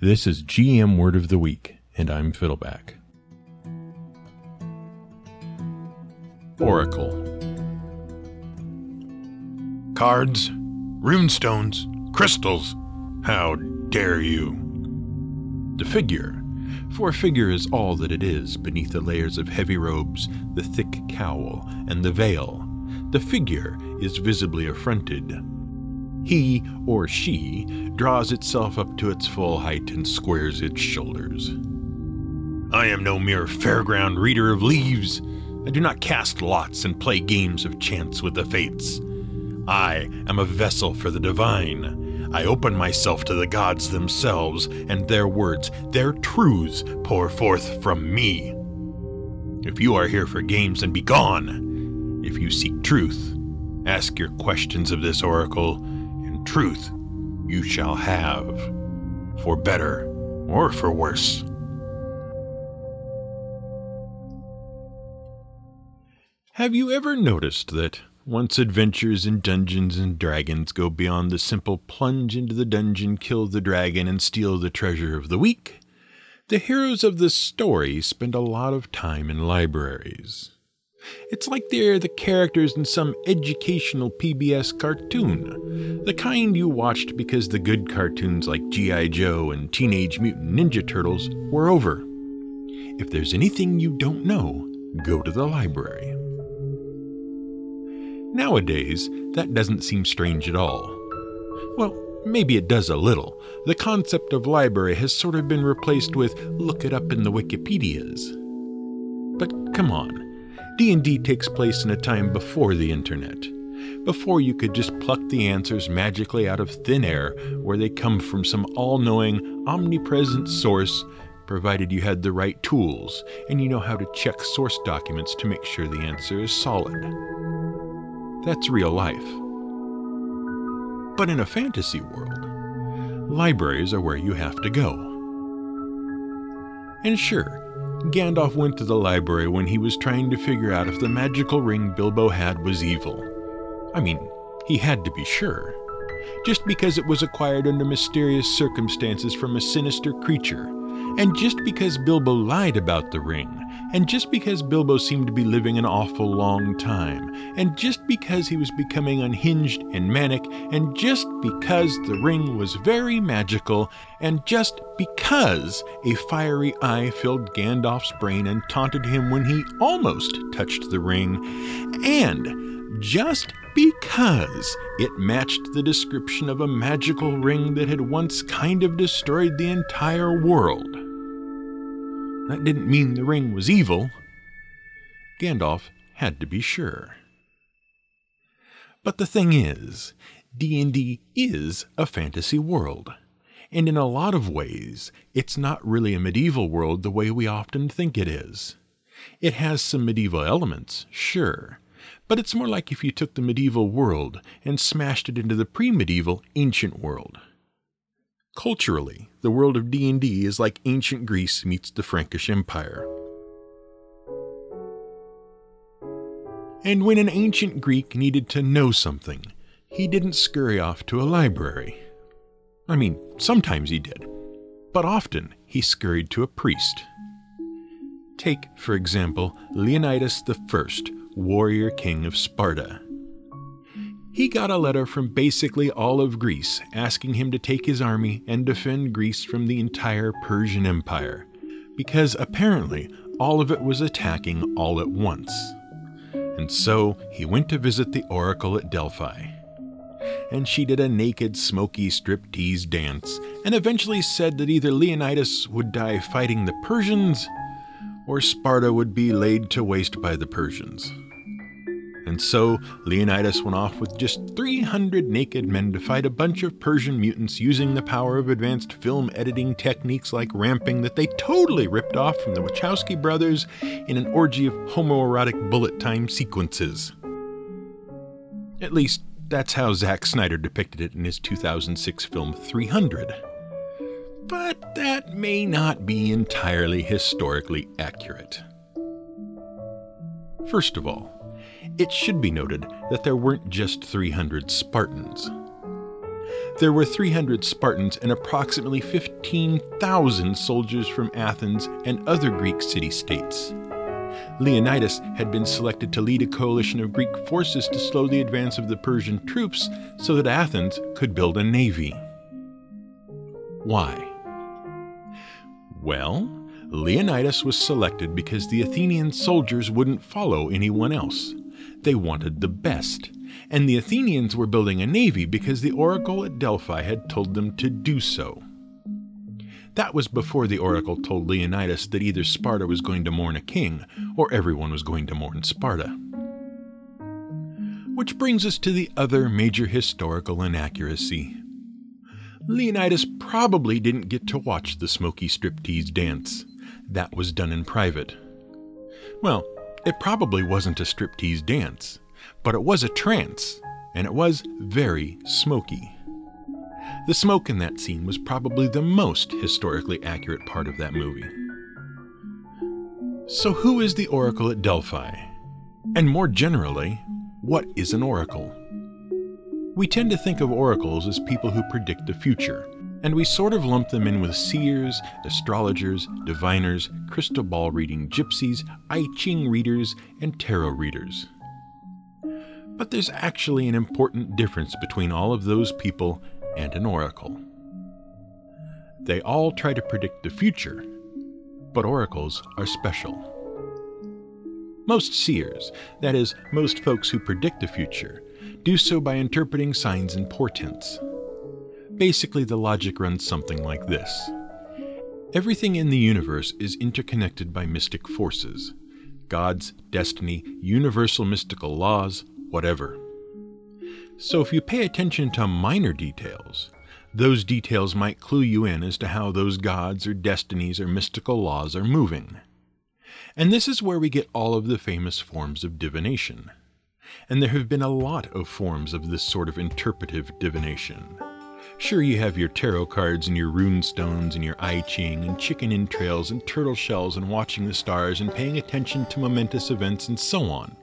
This is GM Word of the Week, and I'm Fiddleback. Oracle. Cards, runestones, crystals. How dare you? The figure. For a figure is all that it is beneath the layers of heavy robes, the thick cowl, and the veil. The figure is visibly affronted. He or she draws itself up to its full height and squares its shoulders. I am no mere fairground reader of leaves. I do not cast lots and play games of chance with the fates. I am a vessel for the divine. I open myself to the gods themselves, and their words, their truths, pour forth from me. If you are here for games, then be gone. If you seek truth, ask your questions of this oracle, truth you shall have, for better or for worse. Have you ever noticed that once adventures in Dungeons and Dragons go beyond the simple plunge into the dungeon, kill the dragon, and steal the treasure of the week, the heroes of the story spend a lot of time in libraries. It's like they're the characters in some educational PBS cartoon, the kind you watched because the good cartoons like G.I. Joe and Teenage Mutant Ninja Turtles were over. If there's anything you don't know, go to the library. Nowadays, that doesn't seem strange at all. Well, maybe it does a little. The concept of library has sort of been replaced with look it up in the Wikipedias. But come on. D&D takes place in a time before the internet. Before you could just pluck the answers magically out of thin air where they come from some all-knowing, omnipresent source provided you had the right tools and you know how to check source documents to make sure the answer is solid. That's real life. But in a fantasy world, libraries are where you have to go. And sure, Gandalf went to the library when he was trying to figure out if the magical ring Bilbo had was evil. I mean, he had to be sure. Just because it was acquired under mysterious circumstances from a sinister creature, and just because Bilbo lied about the ring, and just because Bilbo seemed to be living an awful long time, and just because he was becoming unhinged and manic, and just because the ring was very magical, and just because a fiery eye filled Gandalf's brain and taunted him when he almost touched the ring, and just because it matched the description of a magical ring that had once kind of destroyed the entire world. That didn't mean the ring was evil. Gandalf had to be sure. But the thing is, D&D is a fantasy world. And in a lot of ways, it's not really a medieval world the way we often think it is. It has some medieval elements, sure, but it's more like if you took the medieval world and smashed it into the pre-medieval ancient world. Culturally, the world of D&D is like ancient Greece meets the Frankish Empire. And when an ancient Greek needed to know something, he didn't scurry off to a library. I mean, sometimes he did, but often he scurried to a priest. Take, for example, Leonidas I, warrior king of Sparta. He got a letter from basically all of Greece asking him to take his army and defend Greece from the entire Persian Empire, because apparently all of it was attacking all at once. And so he went to visit the oracle at Delphi. And she did a naked, smoky striptease dance, and eventually said that either Leonidas would die fighting the Persians, or Sparta would be laid to waste by the Persians. And so Leonidas went off with just 300 naked men to fight a bunch of Persian mutants using the power of advanced film editing techniques like ramping that they totally ripped off from the Wachowski brothers in an orgy of homoerotic bullet time sequences. At least, that's how Zack Snyder depicted it in his 2006 film 300. But that may not be entirely historically accurate. First of all, it should be noted that there weren't just 300 Spartans. there were 300 Spartans and approximately 15,000 soldiers from Athens and other Greek city states. Leonidas had been selected to lead a coalition of Greek forces to slow the advance of the Persian troops so that Athens could build a navy. Why? Well, Leonidas was selected because the Athenian soldiers wouldn't follow anyone else. They wanted the best, and the Athenians were building a navy because the oracle at Delphi had told them to do so. That was before the oracle told Leonidas that either Sparta was going to mourn a king or everyone was going to mourn Sparta. Which brings us to the other major historical inaccuracy. Leonidas probably didn't get to watch the smoky striptease dance. That was done in private. Well, it probably wasn't a striptease dance, but it was a trance, and it was very smoky. The smoke in that scene was probably the most historically accurate part of that movie. So, who is the oracle at Delphi? And more generally, what is an oracle? We tend to think of oracles as people who predict the future, and we sort of lump them in with seers, astrologers, diviners, crystal ball reading gypsies, I Ching readers, and tarot readers. But there's actually an important difference between all of those people and an oracle. They all try to predict the future, but oracles are special. Most seers, that is, most folks who predict the future, do so by interpreting signs and portents. Basically, the logic runs something like this Everything in the universe is interconnected by mystic forces gods, destiny, universal mystical laws, whatever. So if you pay attention to minor details, those details might clue you in as to how those gods or destinies or mystical laws are moving. And this is where we get all of the famous forms of divination. And there have been a lot of forms of this sort of interpretive divination. Sure, you have your tarot cards and your rune stones and your I Ching and chicken entrails and turtle shells and watching the stars and paying attention to momentous events and so on.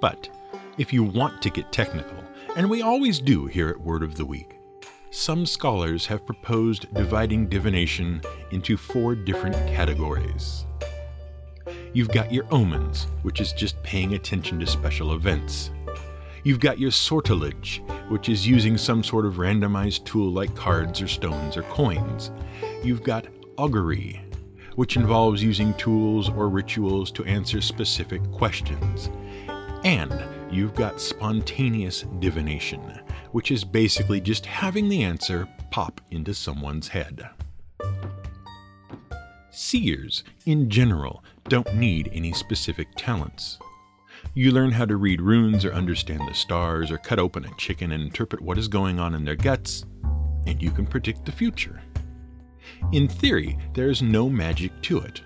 But if you want to get technical, and we always do here at Word of the Week. Some scholars have proposed dividing divination into four different categories. You've got your omens, which is just paying attention to special events. You've got your sortilege, which is using some sort of randomized tool like cards or stones or coins. You've got augury, which involves using tools or rituals to answer specific questions. And you've got spontaneous divination, which is basically just having the answer pop into someone's head. Seers, in general, don't need any specific talents. You learn how to read runes or understand the stars or cut open a chicken and interpret what is going on in their guts, and you can predict the future. In theory, there is no magic to it.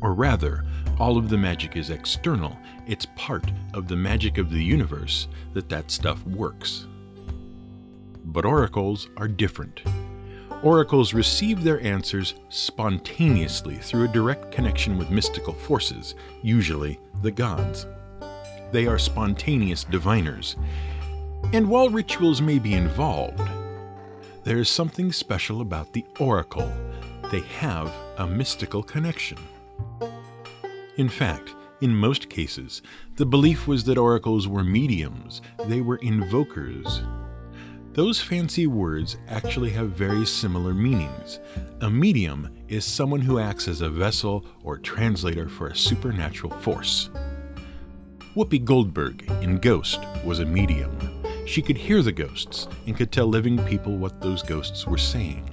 Or rather, all of the magic is external it's part of the magic of the universe that that stuff works. But oracles are different. Oracles receive their answers spontaneously through a direct connection with mystical forces, usually the gods. They are spontaneous diviners. And while rituals may be involved, there is something special about the oracle. They have a mystical connection. In fact, in most cases, the belief was that oracles were mediums, they were invokers. Those fancy words actually have very similar meanings. A medium is someone who acts as a vessel or translator for a supernatural force. Whoopi Goldberg in Ghost was a medium. She could hear the ghosts and could tell living people what those ghosts were saying.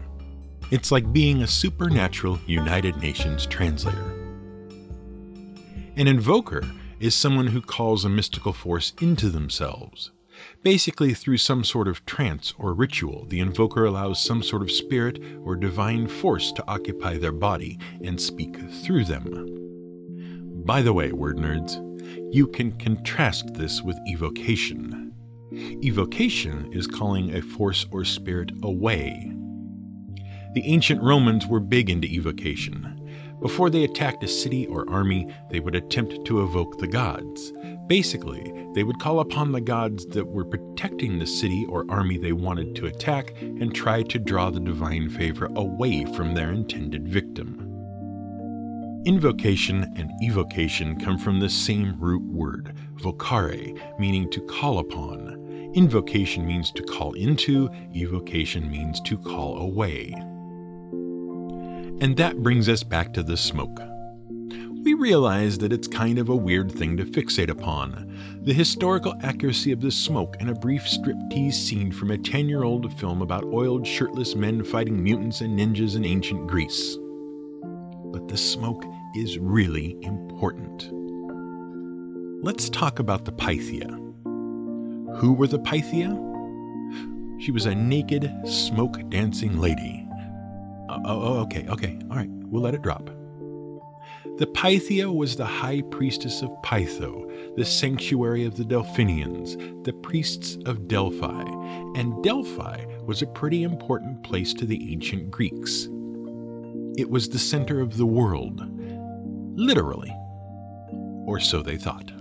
It's like being a supernatural United Nations translator. An invoker is someone who calls a mystical force into themselves. Basically, through some sort of trance or ritual, the invoker allows some sort of spirit or divine force to occupy their body and speak through them. By the way, word nerds, you can contrast this with evocation. Evocation is calling a force or spirit away. The ancient Romans were big into evocation Before they attacked a city or army, they would attempt to evoke the gods. Basically, they would call upon the gods that were protecting the city or army they wanted to attack and try to draw the divine favor away from their intended victim. Invocation and evocation come from the same root word, vocare, meaning to call upon. Invocation means to call into, evocation means to call away. And that brings us back to the smoke. We realize that it's kind of a weird thing to fixate upon. The historical accuracy of the smoke in a brief striptease scene from a 10 year old film about oiled, shirtless men fighting mutants and ninjas in ancient Greece. But the smoke is really important. Let's talk about the Pythia. Who were the Pythia? She was a naked, smoke dancing lady. Uh, oh, oh, okay, okay, all right, we'll let it drop. The Pythia was the high priestess of Pytho, the sanctuary of the Delphinians, the priests of Delphi, and Delphi was a pretty important place to the ancient Greeks. It was the center of the world, literally. Or so they thought.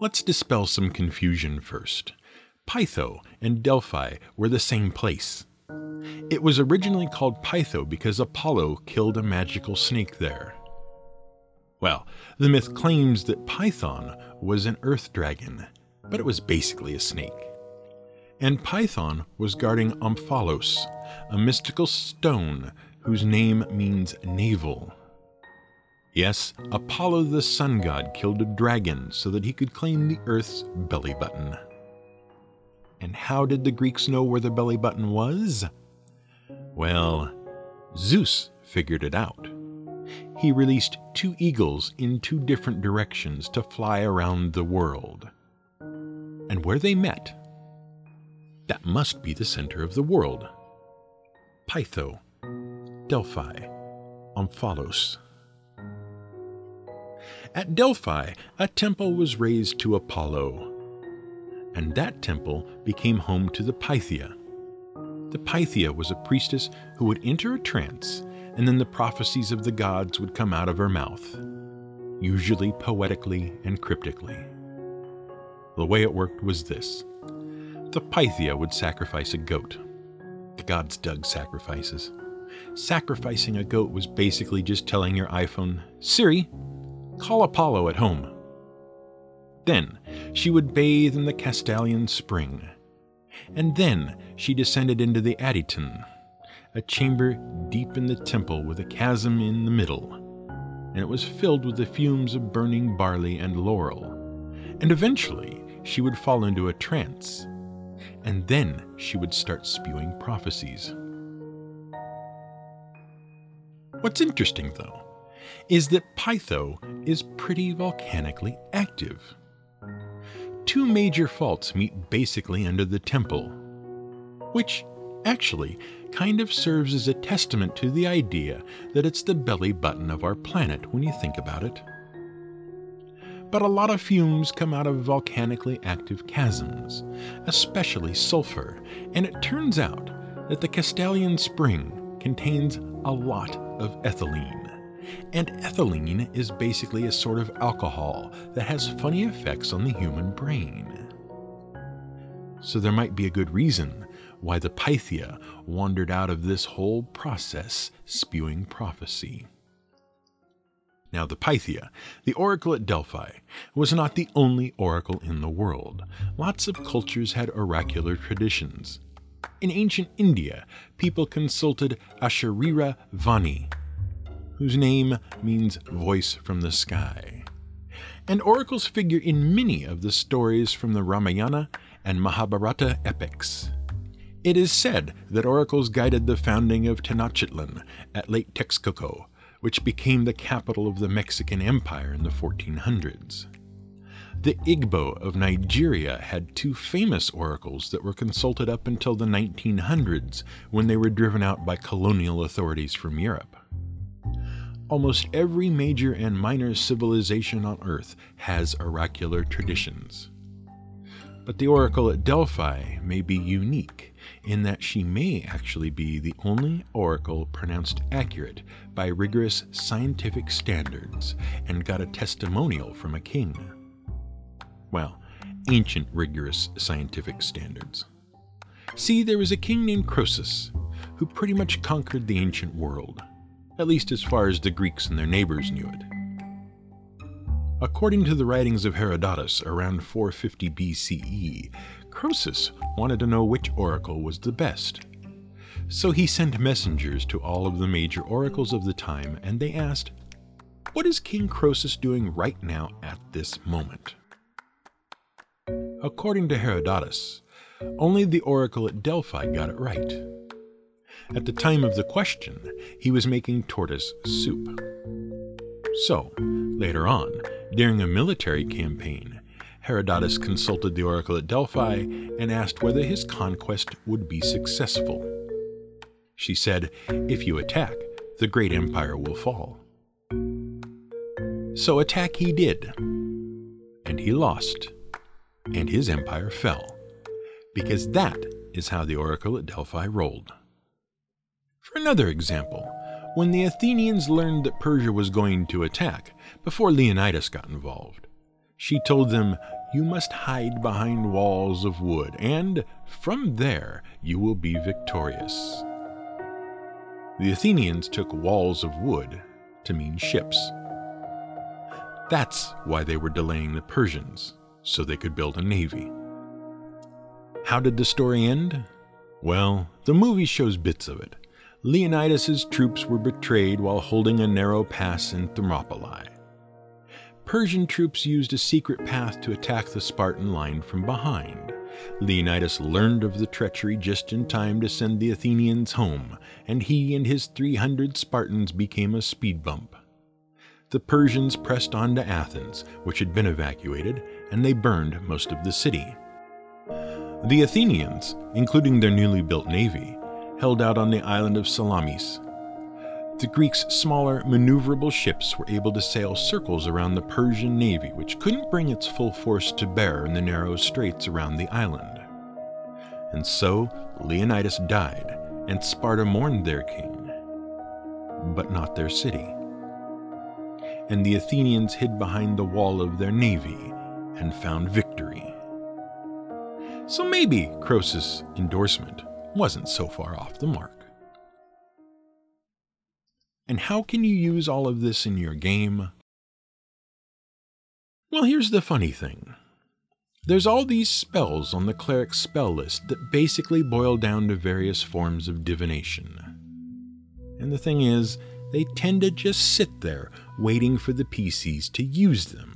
Let's dispel some confusion first. Pytho and Delphi were the same place. It was originally called Pytho because Apollo killed a magical snake there. Well, the myth claims that Python was an earth dragon, but it was basically a snake. And Python was guarding Omphalos, a mystical stone whose name means navel. Yes, Apollo the sun god killed a dragon so that he could claim the Earth's belly button. And how did the Greeks know where the belly button was? Well, Zeus figured it out. He released two eagles in two different directions to fly around the world. And where they met, that must be the center of the world. Pytho, Delphi, Omphalos. At Delphi, a temple was raised to Apollo, and that temple became home to the Pythia. The Pythia was a priestess who would enter a trance, and then the prophecies of the gods would come out of her mouth, usually poetically and cryptically. The way it worked was this the Pythia would sacrifice a goat. The gods dug sacrifices. Sacrificing a goat was basically just telling your iPhone, Siri, Call Apollo at home. Then she would bathe in the Castalian spring. And then she descended into the Adyton, a chamber deep in the temple with a chasm in the middle, and it was filled with the fumes of burning barley and laurel. And eventually she would fall into a trance, and then she would start spewing prophecies. What's interesting, though, is that Pytho is pretty volcanically active. Two major faults meet basically under the temple, which actually kind of serves as a testament to the idea that it's the belly button of our planet when you think about it. But a lot of fumes come out of volcanically active chasms, especially sulfur, and it turns out that the Castalian spring contains a lot of ethylene. And ethylene is basically a sort of alcohol that has funny effects on the human brain. So there might be a good reason why the Pythia wandered out of this whole process spewing prophecy. Now, the Pythia, the oracle at Delphi, was not the only oracle in the world. Lots of cultures had oracular traditions. In ancient India, people consulted Asharira Vani, whose name means voice from the sky. And oracles figure in many of the stories from the Ramayana and Mahabharata epics. It is said that oracles guided the founding of Tenochtitlan at Lake Texcoco, which became the capital of the Mexican Empire in the 1400s. The Igbo of Nigeria had two famous oracles that were consulted up until the 1900s when they were driven out by colonial authorities from Europe. Almost every major and minor civilization on Earth has oracular traditions. But the oracle at Delphi may be unique in that she may actually be the only oracle pronounced accurate by rigorous scientific standards and got a testimonial from a king. Well, ancient rigorous scientific standards. See, there was a king named Croesus who pretty much conquered the ancient world, at least as far as the Greeks and their neighbors knew it. According to the writings of Herodotus around 450 BCE, Croesus wanted to know which oracle was the best. So he sent messengers to all of the major oracles of the time and they asked, What is King Croesus doing right now at this moment? According to Herodotus, only the oracle at Delphi got it right. At the time of the question, he was making tortoise soup. So, later on, during a military campaign, Herodotus consulted the oracle at Delphi and asked whether his conquest would be successful. She said, If you attack, the great empire will fall. So attack he did, and he lost, and his empire fell, because that is how the oracle at Delphi rolled. For another example, when the Athenians learned that Persia was going to attack, before Leonidas got involved, she told them, You must hide behind walls of wood, and from there you will be victorious. The Athenians took walls of wood to mean ships. That's why they were delaying the Persians, so they could build a navy. How did the story end? Well, the movie shows bits of it. Leonidas's troops were betrayed while holding a narrow pass in Thermopylae. Persian troops used a secret path to attack the Spartan line from behind. Leonidas learned of the treachery just in time to send the Athenians home, and he and his 300 Spartans became a speed bump. The Persians pressed on to Athens, which had been evacuated, and they burned most of the city. The Athenians, including their newly built navy, held out on the island of Salamis. The Greeks' smaller, maneuverable ships were able to sail circles around the Persian navy, which couldn't bring its full force to bear in the narrow straits around the island. And so Leonidas died, and Sparta mourned their king, but not their city. And the Athenians hid behind the wall of their navy and found victory. So maybe Croesus' endorsement wasn't so far off the mark. And how can you use all of this in your game? Well, here's the funny thing. There's all these spells on the cleric's spell list that basically boil down to various forms of divination. And the thing is, they tend to just sit there waiting for the PCs to use them.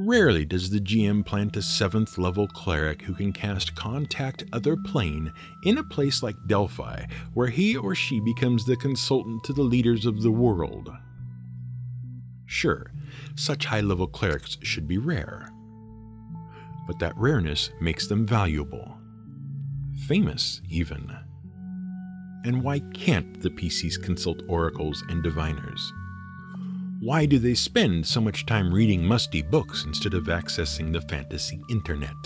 Rarely does the GM plant a 7th level cleric who can cast Contact Other Plane in a place like Delphi, where he or she becomes the consultant to the leaders of the world. Sure, such high level clerics should be rare, but that rareness makes them valuable. Famous, even. And why can't the PCs consult oracles and diviners? Why do they spend so much time reading musty books instead of accessing the fantasy internet?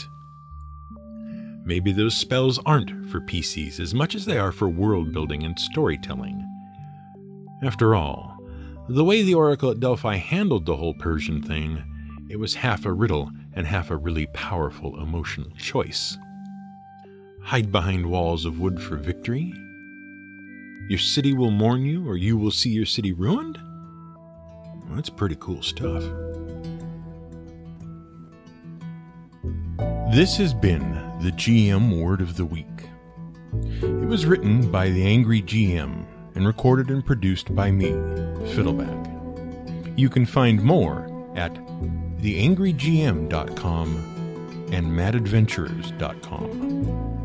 Maybe those spells aren't for PCs as much as they are for world building and storytelling. After all, the way the Oracle at Delphi handled the whole Persian thing, it was half a riddle and half a really powerful emotional choice. Hide behind walls of wood for victory? Your city will mourn you, or you will see your city ruined? That's pretty cool stuff. This has been the GM Word of the Week. It was written by the Angry GM and recorded and produced by me, Fiddleback. You can find more at theangrygm.com and madadventurers.com.